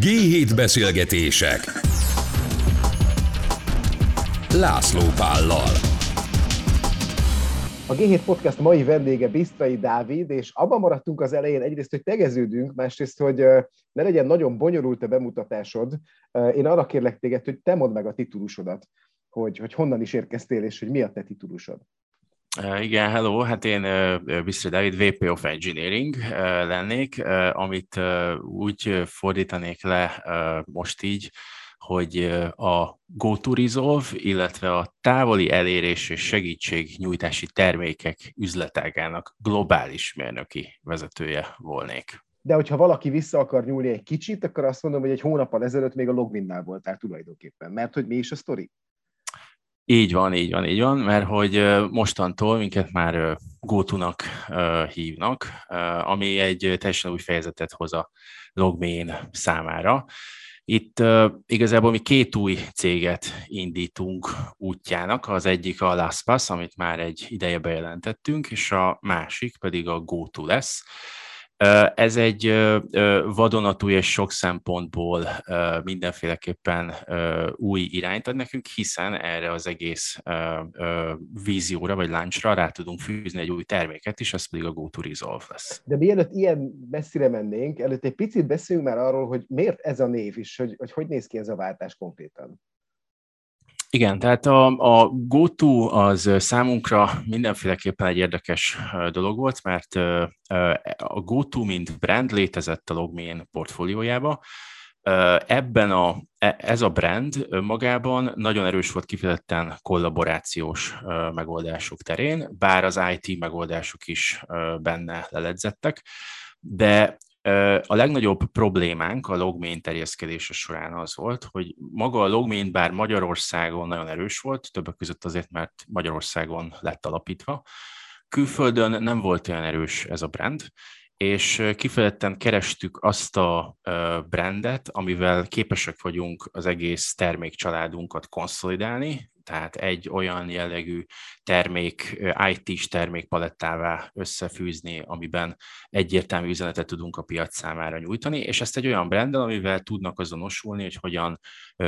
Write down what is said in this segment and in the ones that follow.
G7 beszélgetések László Pállal A G7 Podcast mai vendége Bisztrai Dávid, és abban maradtunk az elején egyrészt, hogy tegeződünk, másrészt, hogy ne legyen nagyon bonyolult a bemutatásod. Én arra kérlek téged, hogy te mondd meg a titulusodat, hogy, hogy honnan is érkeztél, és hogy mi a te titulusod. Igen, hello, hát én Bisztri David, VP of Engineering lennék, amit úgy fordítanék le most így, hogy a GoToResolve, illetve a távoli elérés és segítségnyújtási termékek üzletágának globális mérnöki vezetője volnék. De hogyha valaki vissza akar nyúlni egy kicsit, akkor azt mondom, hogy egy hónappal ezelőtt még a Logwinnál voltál tulajdonképpen. Mert hogy mi is a sztori? Így van, így van, így van, mert hogy mostantól minket már GoTo-nak hívnak, ami egy teljesen új fejezetet hoz a Logmain számára. Itt igazából mi két új céget indítunk útjának, az egyik a LastPass, amit már egy ideje bejelentettünk, és a másik pedig a GoTo lesz. Ez egy vadonatúj és sok szempontból mindenféleképpen új irányt ad nekünk, hiszen erre az egész vízióra vagy láncsra rá tudunk fűzni egy új terméket is, ez pedig a GoTo Resolve lesz. De mielőtt ilyen messzire mennénk, előtt egy picit beszéljünk már arról, hogy miért ez a név is, hogy hogy, hogy néz ki ez a váltás konkrétan. Igen, tehát a, a GoTo az számunkra mindenféleképpen egy érdekes dolog volt, mert a GoTo mint brand létezett a Logmain portfóliójába, Ebben a, e, ez a brand magában nagyon erős volt kifejezetten kollaborációs megoldások terén, bár az IT megoldások is benne leledzettek, de a legnagyobb problémánk a logmain terjeszkedése során az volt, hogy maga a logmain bár Magyarországon nagyon erős volt, többek között azért, mert Magyarországon lett alapítva, külföldön nem volt olyan erős ez a brand, és kifejezetten kerestük azt a brandet, amivel képesek vagyunk az egész termékcsaládunkat konszolidálni, tehát egy olyan jellegű termék, IT-s termékpalettává összefűzni, amiben egyértelmű üzenetet tudunk a piac számára nyújtani, és ezt egy olyan brandel, amivel tudnak azonosulni, hogy hogyan ö,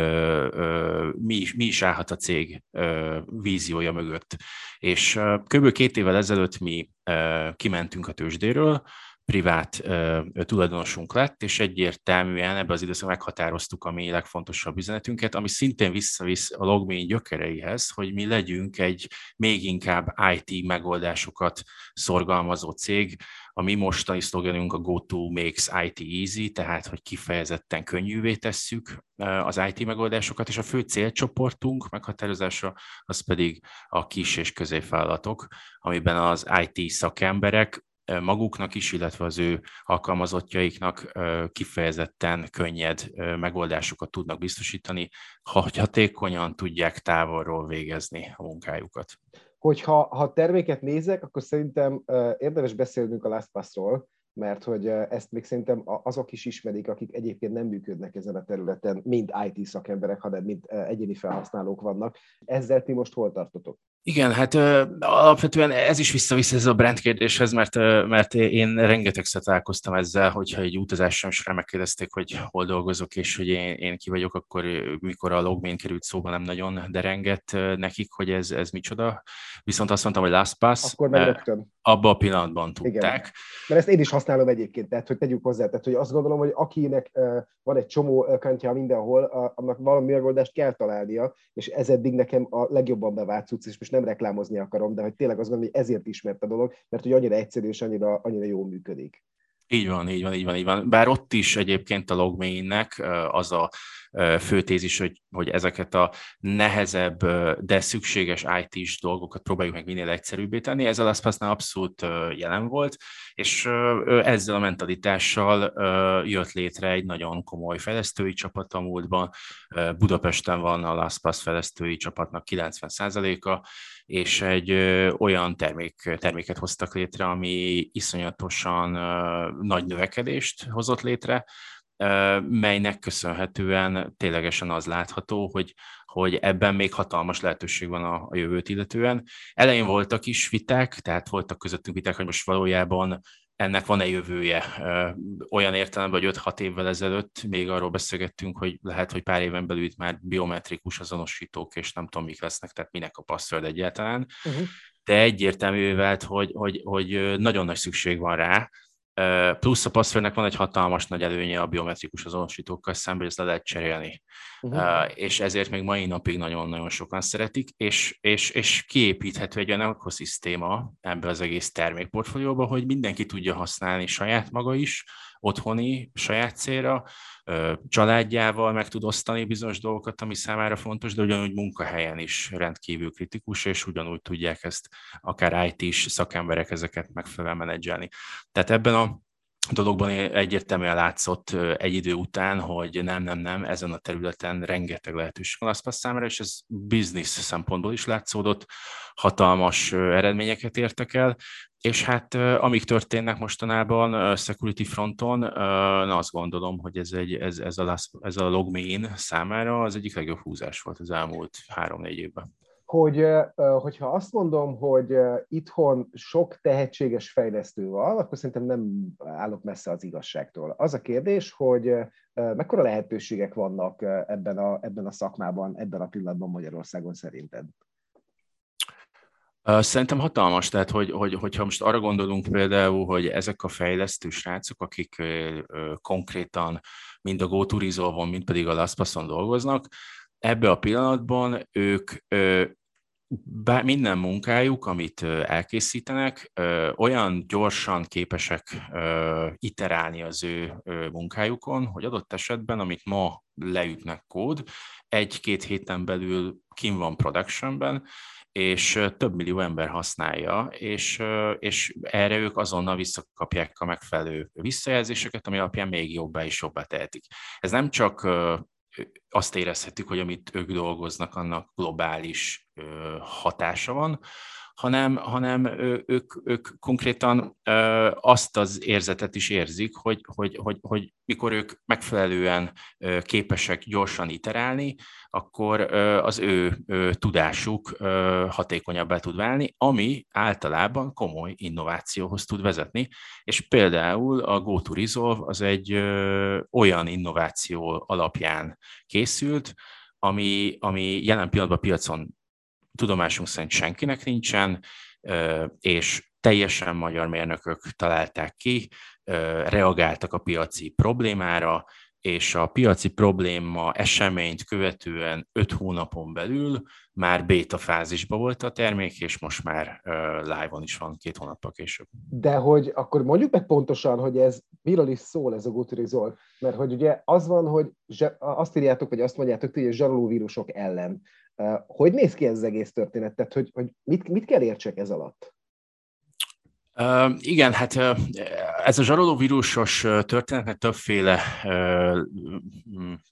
ö, mi, mi is állhat a cég ö, víziója mögött. És kb. két évvel ezelőtt mi ö, kimentünk a tőzsdéről, privát ö, tulajdonosunk lett, és egyértelműen ebbe az időszakban meghatároztuk a mi legfontosabb üzenetünket, ami szintén visszavisz a logmény gyökereihez, hogy mi legyünk egy még inkább IT megoldásokat szorgalmazó cég, a mi mostani szlogenünk a GoTo makes IT easy, tehát hogy kifejezetten könnyűvé tesszük az IT megoldásokat, és a fő célcsoportunk meghatározása az pedig a kis és középvállalatok, amiben az IT szakemberek maguknak is, illetve az ő alkalmazottjaiknak kifejezetten könnyed megoldásokat tudnak biztosítani, ha hatékonyan tudják távolról végezni a munkájukat. Hogyha ha terméket nézek, akkor szerintem érdemes beszélnünk a LastPass-ról, mert hogy ezt még szerintem azok is ismerik, akik egyébként nem működnek ezen a területen, mind IT szakemberek, hanem mind egyéni felhasználók vannak. Ezzel ti most hol tartotok? Igen, hát alapvetően ez is visszavisz ez a brand kérdéshez, mert, mert én rengetegszer találkoztam ezzel, hogyha egy utazásom során megkérdezték, hogy hol dolgozok, és hogy én, én ki vagyok, akkor mikor a logmain került szóba, nem nagyon derengett nekik, hogy ez, ez micsoda. Viszont azt mondtam, hogy LastPass. Akkor meg rögtön. Abban a pillanatban tudták. Igen. Mert ezt én is használom egyébként, tehát hogy tegyük hozzá, tehát hogy azt gondolom, hogy akinek van egy csomó kantja mindenhol, annak valami megoldást kell találnia, és ez eddig nekem a legjobban bevált cucc, és most nem reklámozni akarom, de hogy tényleg azt gondolom, hogy ezért ismert a dolog, mert hogy annyira egyszerű és annyira, annyira jól működik. Így van, így van, így van, így van. Bár ott is egyébként a logmainnek az a főtézis, hogy, hogy ezeket a nehezebb, de szükséges IT-s dolgokat próbáljuk meg minél egyszerűbbé tenni. Ez a LastPass-nál abszolút jelen volt, és ezzel a mentalitással jött létre egy nagyon komoly fejlesztői csapat a múltban. Budapesten van a LastPass fejlesztői csapatnak 90%-a, és egy olyan termék, terméket hoztak létre, ami iszonyatosan nagy növekedést hozott létre, melynek köszönhetően ténylegesen az látható, hogy, hogy ebben még hatalmas lehetőség van a, a jövőt illetően. Elején voltak is viták, tehát voltak közöttünk viták, hogy most valójában ennek van-e jövője. Olyan értelemben, hogy 5-6 évvel ezelőtt még arról beszélgettünk, hogy lehet, hogy pár éven belül itt már biometrikus azonosítók, és nem tudom, mik lesznek, tehát minek a password egyáltalán. Uh-huh. De egyértelmű vált, hogy, hogy, hogy nagyon nagy szükség van rá, Plusz a passwordnek van egy hatalmas nagy előnye a biometrikus azonosítókkal szemben, hogy ezt le lehet cserélni. Uh-huh. És ezért még mai napig nagyon-nagyon sokan szeretik, és, és, és kiépíthető egy olyan ökoszisztéma ebbe az egész termékportfólióba, hogy mindenki tudja használni saját maga is, otthoni, saját célra, családjával meg tud osztani bizonyos dolgokat, ami számára fontos, de ugyanúgy munkahelyen is rendkívül kritikus, és ugyanúgy tudják ezt akár IT-s szakemberek ezeket megfelelően menedzselni. Tehát ebben a dologban egyértelműen látszott egy idő után, hogy nem, nem, nem, ezen a területen rengeteg lehetőség van. Az számára, és ez biznisz szempontból is látszódott, hatalmas eredményeket értek el, és hát amik történnek mostanában security fronton, azt gondolom, hogy ez, egy, ez, ez, a, ez a logmain számára az egyik legjobb húzás volt az elmúlt három-négy évben hogy hogyha azt mondom, hogy itthon sok tehetséges fejlesztő van, akkor szerintem nem állok messze az igazságtól. Az a kérdés, hogy mekkora lehetőségek vannak ebben a, ebben a szakmában, ebben a pillanatban Magyarországon szerinted? Szerintem hatalmas, tehát hogy, hogy, hogyha most arra gondolunk például, hogy ezek a fejlesztő srácok, akik konkrétan mind a GoTurizolvon, mind pedig a LastPasson dolgoznak, ebbe a pillanatban ők bár minden munkájuk, amit elkészítenek, olyan gyorsan képesek iterálni az ő munkájukon, hogy adott esetben, amit ma leütnek kód, egy-két héten belül kim van productionben, és több millió ember használja, és, és erre ők azonnal visszakapják a megfelelő visszajelzéseket, ami alapján még jobbá és jobbá tehetik. Ez nem csak azt érezhetjük, hogy amit ők dolgoznak, annak globális hatása van, hanem, hanem ők, ők konkrétan azt az érzetet is érzik, hogy, hogy, hogy, hogy mikor ők megfelelően képesek gyorsan iterálni, akkor az ő tudásuk hatékonyabbá tud válni, ami általában komoly innovációhoz tud vezetni, és például a GoToResolve az egy olyan innováció alapján készült, ami, ami jelen pillanatban piacon tudomásunk szerint senkinek nincsen, és teljesen magyar mérnökök találták ki, reagáltak a piaci problémára, és a piaci probléma eseményt követően öt hónapon belül már beta fázisban volt a termék, és most már live-on is van két hónappal később. De hogy akkor mondjuk meg pontosan, hogy ez miről is szól ez a Guturizol, mert hogy ugye az van, hogy azt írjátok, vagy azt mondjátok, hogy a zsaroló vírusok ellen. Hogy néz ki ez az egész történet? Tehát, hogy, hogy mit, mit kell értsek ez alatt? Uh, igen, hát uh, ez a zsarolóvírusos történetnek többféle uh,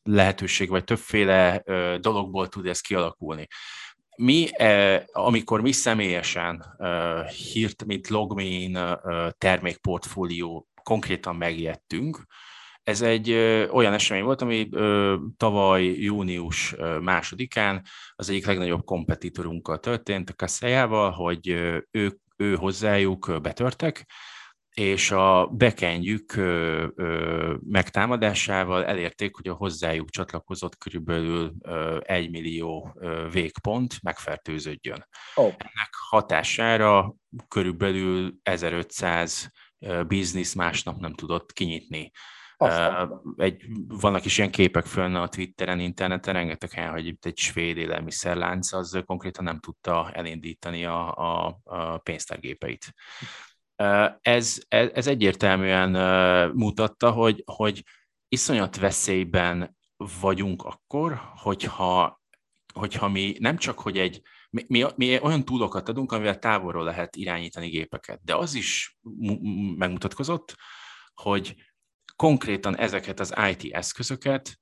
lehetőség, vagy többféle uh, dologból tud ez kialakulni. Mi, uh, amikor mi személyesen uh, hírt, mint Logmein uh, termékportfólió konkrétan megijedtünk, ez egy ö, olyan esemény volt, ami ö, tavaly június ö, másodikán az egyik legnagyobb kompetitorunkkal történt, a Kasszelyával, hogy ö, ők, ő hozzájuk betörtek, és a bekendjük megtámadásával elérték, hogy a hozzájuk csatlakozott körülbelül egy millió végpont megfertőződjön. Oh. Ennek hatására körülbelül 1500 biznisz másnap nem tudott kinyitni aztán. Egy, vannak is ilyen képek fönn a Twitteren, interneten, rengeteg helyen, hogy itt egy svéd élelmiszerlánc az konkrétan nem tudta elindítani a, a, a pénztárgépeit. Ez, ez, ez egyértelműen mutatta, hogy, hogy iszonyat veszélyben vagyunk akkor, hogyha, hogyha mi nem csak, hogy egy mi, mi, mi olyan túlokat adunk, amivel távolról lehet irányítani gépeket, de az is megmutatkozott, hogy konkrétan ezeket az IT eszközöket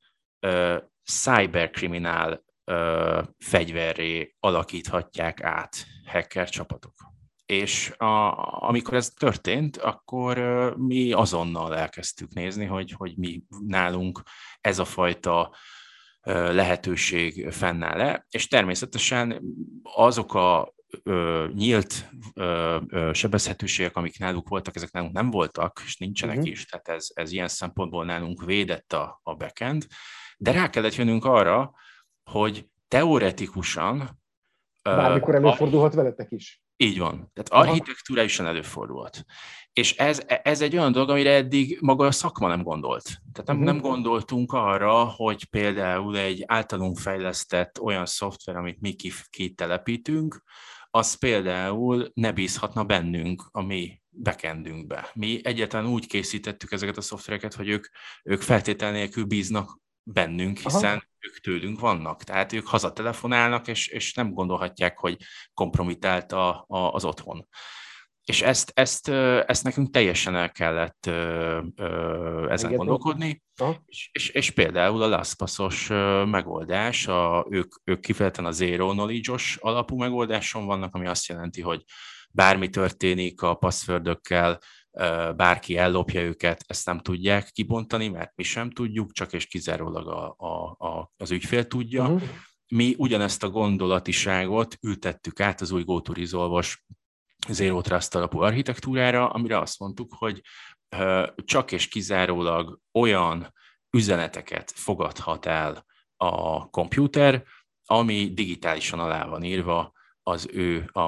uh, cyberkriminál fegyverré alakíthatják át hacker csapatok. És a, amikor ez történt, akkor uh, mi azonnal elkezdtük nézni, hogy, hogy mi nálunk ez a fajta lehetőség fennáll-e, és természetesen azok a ö, nyílt ö, ö, sebezhetőségek, amik náluk voltak, ezek nálunk nem voltak, és nincsenek uh-huh. is, tehát ez, ez ilyen szempontból nálunk védett a, a backend, de rá kellett jönnünk arra, hogy teoretikusan... Bármikor előfordulhat veletek is. Így van. Tehát architektúrálisan előfordulhat. És ez, ez egy olyan dolog, amire eddig maga a szakma nem gondolt. Tehát nem, uh-huh. nem gondoltunk arra, hogy például egy általunk fejlesztett olyan szoftver, amit mi kitelepítünk, az például ne bízhatna bennünk a mi backendünkbe. Mi egyáltalán úgy készítettük ezeket a szoftvereket, hogy ők, ők feltétel nélkül bíznak bennünk, hiszen Aha. Ők tőlünk vannak. Tehát ők hazatelefonálnak, és, és nem gondolhatják, hogy kompromitált a, a, az otthon. És ezt, ezt, ezt nekünk teljesen el kellett ezen Engedni. gondolkodni, és, és, és például a LastPass-os megoldás, a, ők, ők kifejezetten a zero knowledge-os alapú megoldáson vannak, ami azt jelenti, hogy bármi történik a passwordökkel, bárki ellopja őket, ezt nem tudják kibontani, mert mi sem tudjuk, csak és kizárólag a, a, a, az ügyfél tudja. Uh-huh. Mi ugyanezt a gondolatiságot ültettük át az új GoToResolve-os Zero Trust alapú architektúrára, amire azt mondtuk, hogy csak és kizárólag olyan üzeneteket fogadhat el a komputer, ami digitálisan alá van írva az ő a,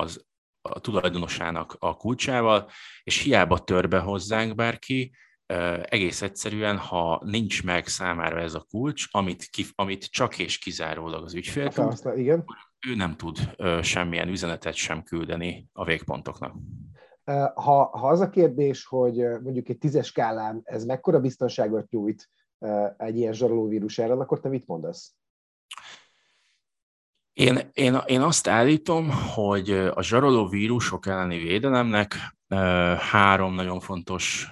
az a tulajdonosának a kulcsával, és hiába tör be hozzánk bárki, egész egyszerűen, ha nincs meg számára ez a kulcs, amit, kif, amit csak és kizárólag az ügyfél tud, Aztán, igen. ő nem tud semmilyen üzenetet sem küldeni a végpontoknak. Ha, ha az a kérdés, hogy mondjuk egy tízes skálán ez mekkora biztonságot nyújt egy ilyen zsarolóvírus ellen, akkor te mit mondasz? Én, én, én azt állítom, hogy a zsaroló vírusok elleni védelemnek három nagyon fontos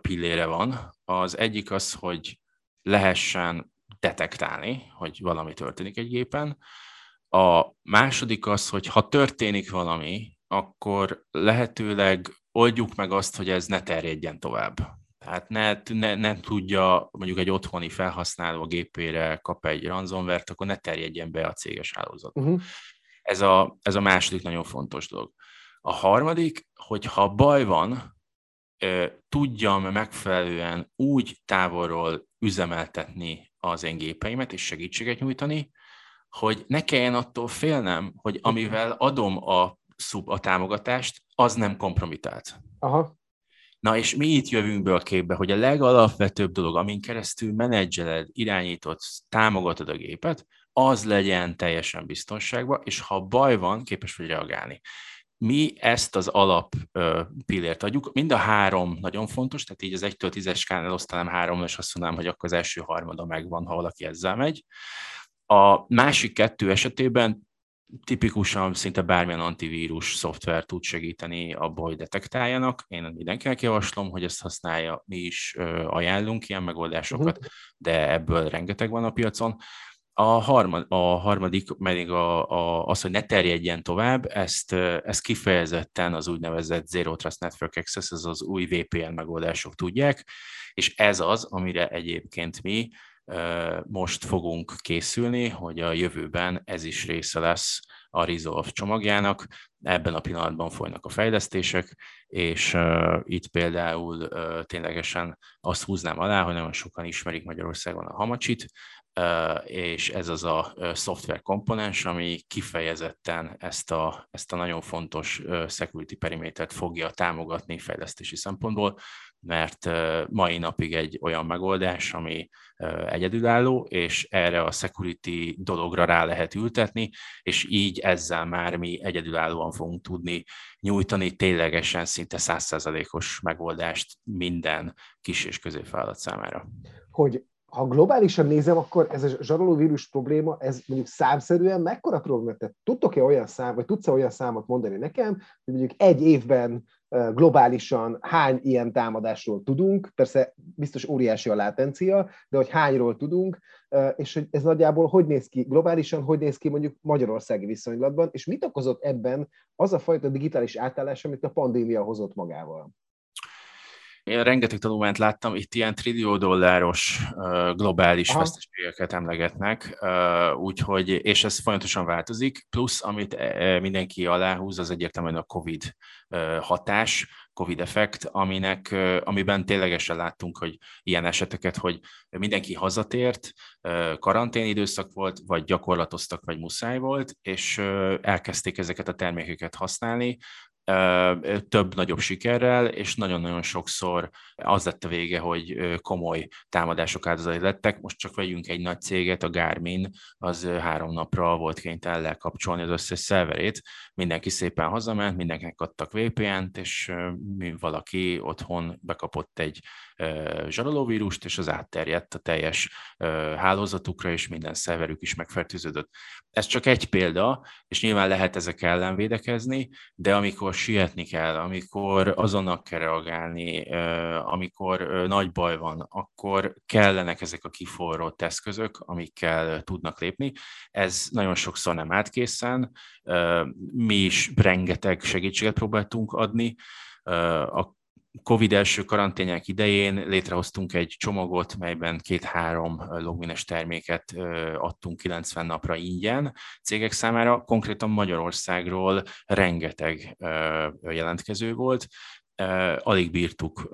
pillére van. Az egyik az, hogy lehessen detektálni, hogy valami történik egy gépen. A második az, hogy ha történik valami, akkor lehetőleg oldjuk meg azt, hogy ez ne terjedjen tovább. Tehát ne, ne, ne tudja mondjuk egy otthoni felhasználó gépére kap egy ransomware akkor ne terjedjen be a céges hálózat. Uh-huh. Ez, a, ez a második nagyon fontos dolog. A harmadik, hogy ha baj van, tudjam megfelelően úgy távolról üzemeltetni az én gépeimet és segítséget nyújtani, hogy ne kelljen attól félnem, hogy amivel adom a, szub, a támogatást, az nem kompromitált. Aha. Na és mi itt jövünk be a képbe, hogy a legalapvetőbb dolog, amin keresztül menedzseled, irányítod, támogatod a gépet, az legyen teljesen biztonságban, és ha baj van, képes vagy reagálni. Mi ezt az alap pillért adjuk, mind a három nagyon fontos, tehát így az 1-től 10-es skálán elosztanám három, és azt mondanám, hogy akkor az első harmada megvan, ha valaki ezzel megy. A másik kettő esetében tipikusan szinte bármilyen antivírus szoftver tud segíteni abba, hogy detektáljanak. Én mindenkinek javaslom, hogy ezt használja, mi is ajánlunk ilyen megoldásokat, uh-huh. de ebből rengeteg van a piacon. A, harmad, a harmadik pedig a, a, az, hogy ne terjedjen tovább, ezt, ezt kifejezetten az úgynevezett Zero Trust Network Access, ez az új VPN megoldások tudják, és ez az, amire egyébként mi most fogunk készülni, hogy a jövőben ez is része lesz a Resolve csomagjának. Ebben a pillanatban folynak a fejlesztések, és uh, itt például uh, ténylegesen azt húznám alá, hogy nagyon sokan ismerik Magyarországon a Hamacsit, uh, és ez az a uh, szoftver komponens, ami kifejezetten ezt a, ezt a nagyon fontos uh, security perimétert fogja támogatni fejlesztési szempontból, mert mai napig egy olyan megoldás, ami egyedülálló, és erre a security dologra rá lehet ültetni, és így ezzel már mi egyedülállóan fogunk tudni nyújtani ténylegesen szinte százszerzalékos megoldást minden kis és középvállalat számára. Hogy ha globálisan nézem, akkor ez a zsaroló vírus probléma, ez mondjuk számszerűen mekkora probléma? Tehát tudtok-e olyan szám, vagy tudsz-e olyan számot mondani nekem, hogy mondjuk egy évben globálisan hány ilyen támadásról tudunk, persze biztos óriási a látencia, de hogy hányról tudunk, és hogy ez nagyjából hogy néz ki globálisan, hogy néz ki mondjuk magyarországi viszonylatban, és mit okozott ebben az a fajta digitális átállás, amit a pandémia hozott magával? Én rengeteg tanulmányt láttam, itt ilyen trillió dolláros globális Aha. veszteségeket emlegetnek, úgyhogy, és ez folyamatosan változik, plusz amit mindenki aláhúz, az egyértelműen a COVID hatás, COVID effekt, aminek, amiben ténylegesen láttunk, hogy ilyen eseteket, hogy mindenki hazatért, karantén időszak volt, vagy gyakorlatoztak, vagy muszáj volt, és elkezdték ezeket a termékeket használni, több nagyobb sikerrel, és nagyon-nagyon sokszor az lett a vége, hogy komoly támadások áldozatai lettek. Most csak vegyünk egy nagy céget, a Garmin, az három napra volt kénytelen lekapcsolni az összes szerverét, mindenki szépen hazament, mindenkinek adtak VPN-t, és valaki otthon bekapott egy zsarolóvírust, és az átterjedt a teljes hálózatukra, és minden szerverük is megfertőződött. Ez csak egy példa, és nyilván lehet ezek ellen védekezni, de amikor sietni kell, amikor azonnal kell reagálni, amikor nagy baj van, akkor kellenek ezek a kiforrott eszközök, amikkel tudnak lépni. Ez nagyon sokszor nem átkészen, mi is rengeteg segítséget próbáltunk adni, a Covid első karanténják idején létrehoztunk egy csomagot, melyben két-három logmines terméket adtunk 90 napra ingyen cégek számára. Konkrétan Magyarországról rengeteg jelentkező volt, alig bírtuk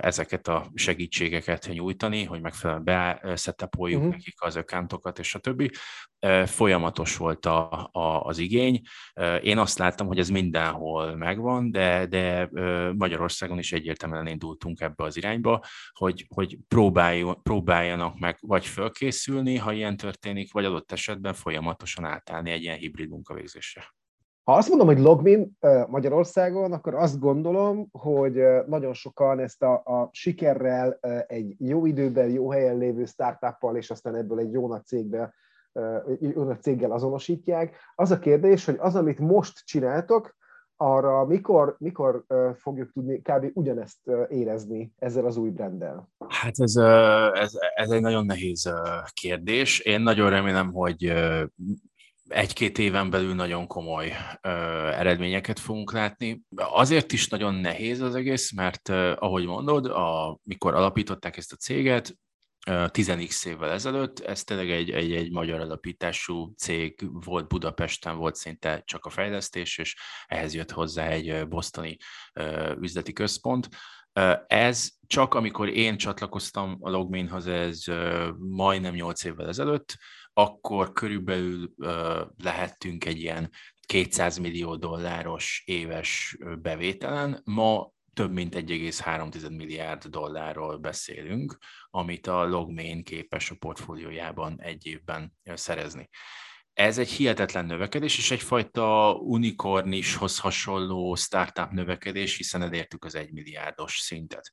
ezeket a segítségeket nyújtani, hogy megfelelően beszetepoljuk uh-huh. nekik az akántokat és a többi. Folyamatos volt a, a, az igény. Én azt láttam, hogy ez mindenhol megvan, de, de Magyarországon is egyértelműen indultunk ebbe az irányba, hogy, hogy próbáljanak meg vagy fölkészülni, ha ilyen történik, vagy adott esetben folyamatosan átállni egy ilyen hibrid munkavégzésre. Ha azt mondom, hogy Logmin Magyarországon, akkor azt gondolom, hogy nagyon sokan ezt a, a sikerrel egy jó időben, jó helyen lévő startuppal, és aztán ebből egy jó nagy cégbe, jó nagy céggel azonosítják. Az a kérdés, hogy az, amit most csináltok, arra mikor, mikor fogjuk tudni kb. ugyanezt érezni ezzel az új brenddel? Hát ez, ez, ez egy nagyon nehéz kérdés. Én nagyon remélem, hogy egy-két éven belül nagyon komoly ö, eredményeket fogunk látni. Azért is nagyon nehéz az egész, mert ö, ahogy mondod, a, mikor alapították ezt a céget, 10 évvel ezelőtt, ez tényleg egy, egy, egy magyar alapítású cég volt Budapesten, volt szinte csak a fejlesztés, és ehhez jött hozzá egy bosztoni üzleti központ. Ez csak amikor én csatlakoztam a Logminhoz, ez majdnem 8 évvel ezelőtt, akkor körülbelül lehettünk egy ilyen 200 millió dolláros éves bevételen. Ma több mint 1,3 milliárd dollárról beszélünk, amit a Logmain képes a portfóliójában egy évben szerezni. Ez egy hihetetlen növekedés, és egyfajta unikornishoz hasonló startup növekedés, hiszen elértük az egy milliárdos szintet.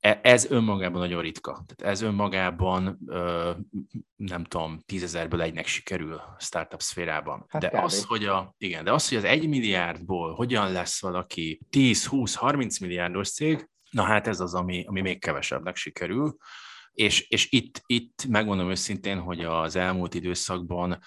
E, ez önmagában nagyon ritka. Tehát ez önmagában, nem tudom, tízezerből egynek sikerül startup szférában. Hát de az, hogy a, igen, de az, hogy az egy milliárdból hogyan lesz valaki 10, 20, 30 milliárdos cég, na hát ez az, ami, ami még kevesebbnek sikerül. És, és itt, itt megmondom őszintén, hogy az elmúlt időszakban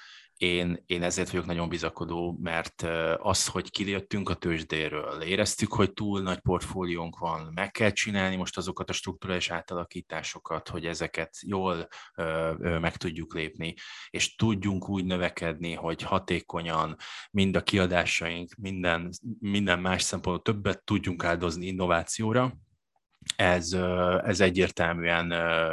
én, én ezért vagyok nagyon bizakodó, mert az, hogy kijöttünk a tőzsdéről, éreztük, hogy túl nagy portfóliónk van, meg kell csinálni most azokat a struktúrális átalakításokat, hogy ezeket jól ö, ö, meg tudjuk lépni, és tudjunk úgy növekedni, hogy hatékonyan mind a kiadásaink, minden, minden más szempontból többet tudjunk áldozni innovációra, ez, ez egyértelműen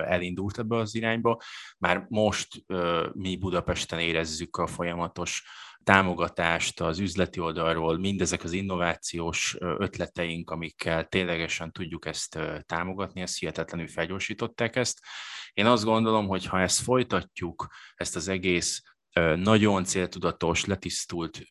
elindult ebbe az irányba. Már most mi Budapesten érezzük a folyamatos támogatást az üzleti oldalról, mindezek az innovációs ötleteink, amikkel ténylegesen tudjuk ezt támogatni, ezt hihetetlenül felgyorsították ezt. Én azt gondolom, hogy ha ezt folytatjuk, ezt az egész nagyon céltudatos, letisztult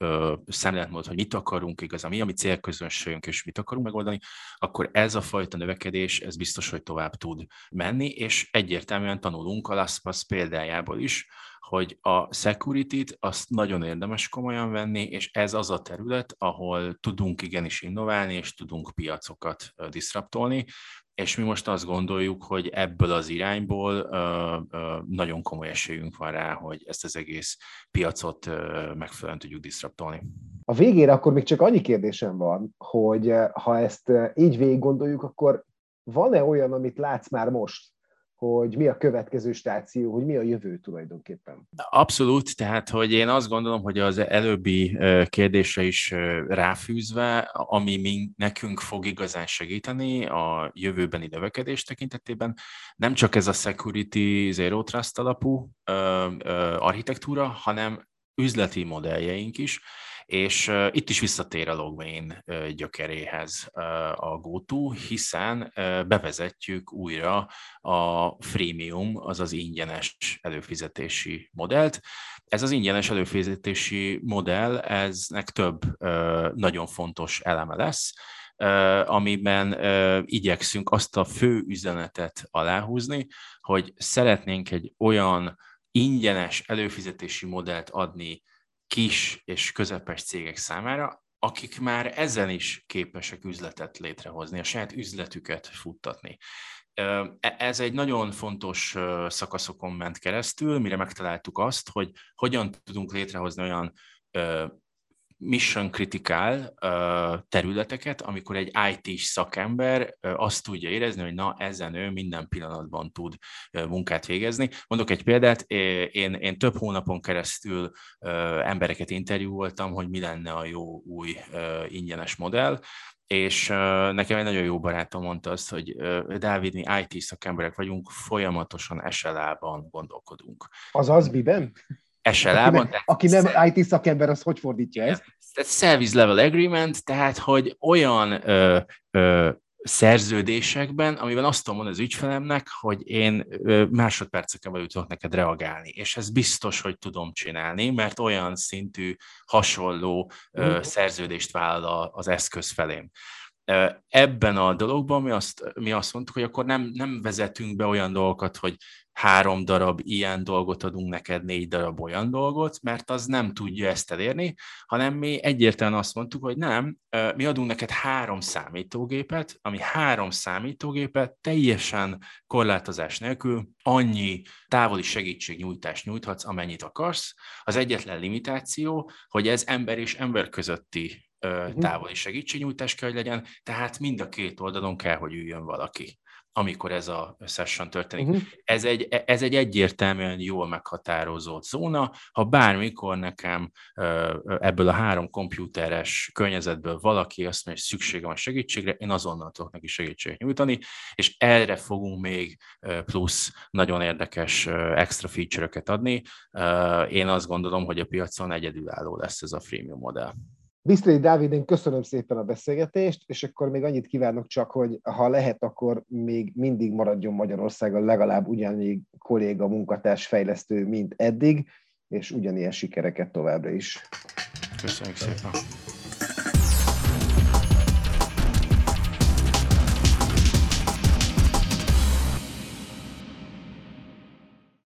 szemléletmód, hogy mit akarunk igazán, mi a mi célközönségünk, és mit akarunk megoldani, akkor ez a fajta növekedés, ez biztos, hogy tovább tud menni, és egyértelműen tanulunk a LastPass példájából is, hogy a security-t azt nagyon érdemes komolyan venni, és ez az a terület, ahol tudunk igenis innoválni, és tudunk piacokat disruptolni, és mi most azt gondoljuk, hogy ebből az irányból ö, ö, nagyon komoly esélyünk van rá, hogy ezt az egész piacot ö, megfelelően tudjuk disruptolni. A végére akkor még csak annyi kérdésem van, hogy ha ezt így végig gondoljuk, akkor van-e olyan, amit látsz már most, hogy mi a következő stáció, hogy mi a jövő tulajdonképpen. Abszolút, tehát hogy én azt gondolom, hogy az előbbi kérdésre is ráfűzve, ami mi, nekünk fog igazán segíteni a jövőbeni növekedés tekintetében, nem csak ez a security zero trust alapú architektúra, hanem üzleti modelljeink is, és uh, itt is visszatér a Logmain uh, gyökeréhez uh, a GoTo, hiszen uh, bevezetjük újra a freemium, azaz ingyenes előfizetési modellt. Ez az ingyenes előfizetési modell, eznek több uh, nagyon fontos eleme lesz, amiben igyekszünk azt a fő üzenetet aláhúzni, hogy szeretnénk egy olyan ingyenes előfizetési modellt adni kis és közepes cégek számára, akik már ezen is képesek üzletet létrehozni, a saját üzletüket futtatni. E, ez egy nagyon fontos szakaszokon ment keresztül, mire megtaláltuk azt, hogy hogyan tudunk létrehozni olyan mission kritikál területeket, amikor egy IT-s szakember azt tudja érezni, hogy na, ezen ő minden pillanatban tud munkát végezni. Mondok egy példát, én, én több hónapon keresztül embereket interjúoltam, hogy mi lenne a jó új ingyenes modell, és nekem egy nagyon jó barátom mondta azt, hogy Dávid, mi IT szakemberek vagyunk, folyamatosan SLA-ban gondolkodunk. Az az miben? SLA-ban. Aki, aki nem IT szakember, az hogy fordítja ezt? Tehát service level agreement, tehát hogy olyan ö, ö, szerződésekben, amiben azt tudom mondani az ügyfelemnek, hogy én másodperceken belül tudok neked reagálni, és ez biztos, hogy tudom csinálni, mert olyan szintű hasonló mm. szerződést vállal az eszköz felém ebben a dologban mi azt, mi azt mondtuk, hogy akkor nem, nem vezetünk be olyan dolgokat, hogy három darab ilyen dolgot adunk neked, négy darab olyan dolgot, mert az nem tudja ezt elérni, hanem mi egyértelműen azt mondtuk, hogy nem, mi adunk neked három számítógépet, ami három számítógépet teljesen korlátozás nélkül annyi távoli segítségnyújtást nyújthatsz, amennyit akarsz. Az egyetlen limitáció, hogy ez ember és ember közötti. Távoli segítségnyújtás kell, hogy legyen, tehát mind a két oldalon kell, hogy üljön valaki amikor ez a session történik. Uh-huh. Ez, egy, ez egy egyértelműen jól meghatározott zóna. Ha bármikor nekem ebből a három komputeres környezetből valaki azt mondja, hogy szükségem a segítségre, én azonnal tudok neki segítséget nyújtani, és erre fogunk még plusz nagyon érdekes extra feature-öket adni. Én azt gondolom, hogy a piacon egyedülálló lesz ez a freemium modell. Bisztrai Dávid, én köszönöm szépen a beszélgetést, és akkor még annyit kívánok csak, hogy ha lehet, akkor még mindig maradjon Magyarországon legalább ugyanígy kolléga, munkatárs, fejlesztő, mint eddig, és ugyanilyen sikereket továbbra is. Köszönjük szépen!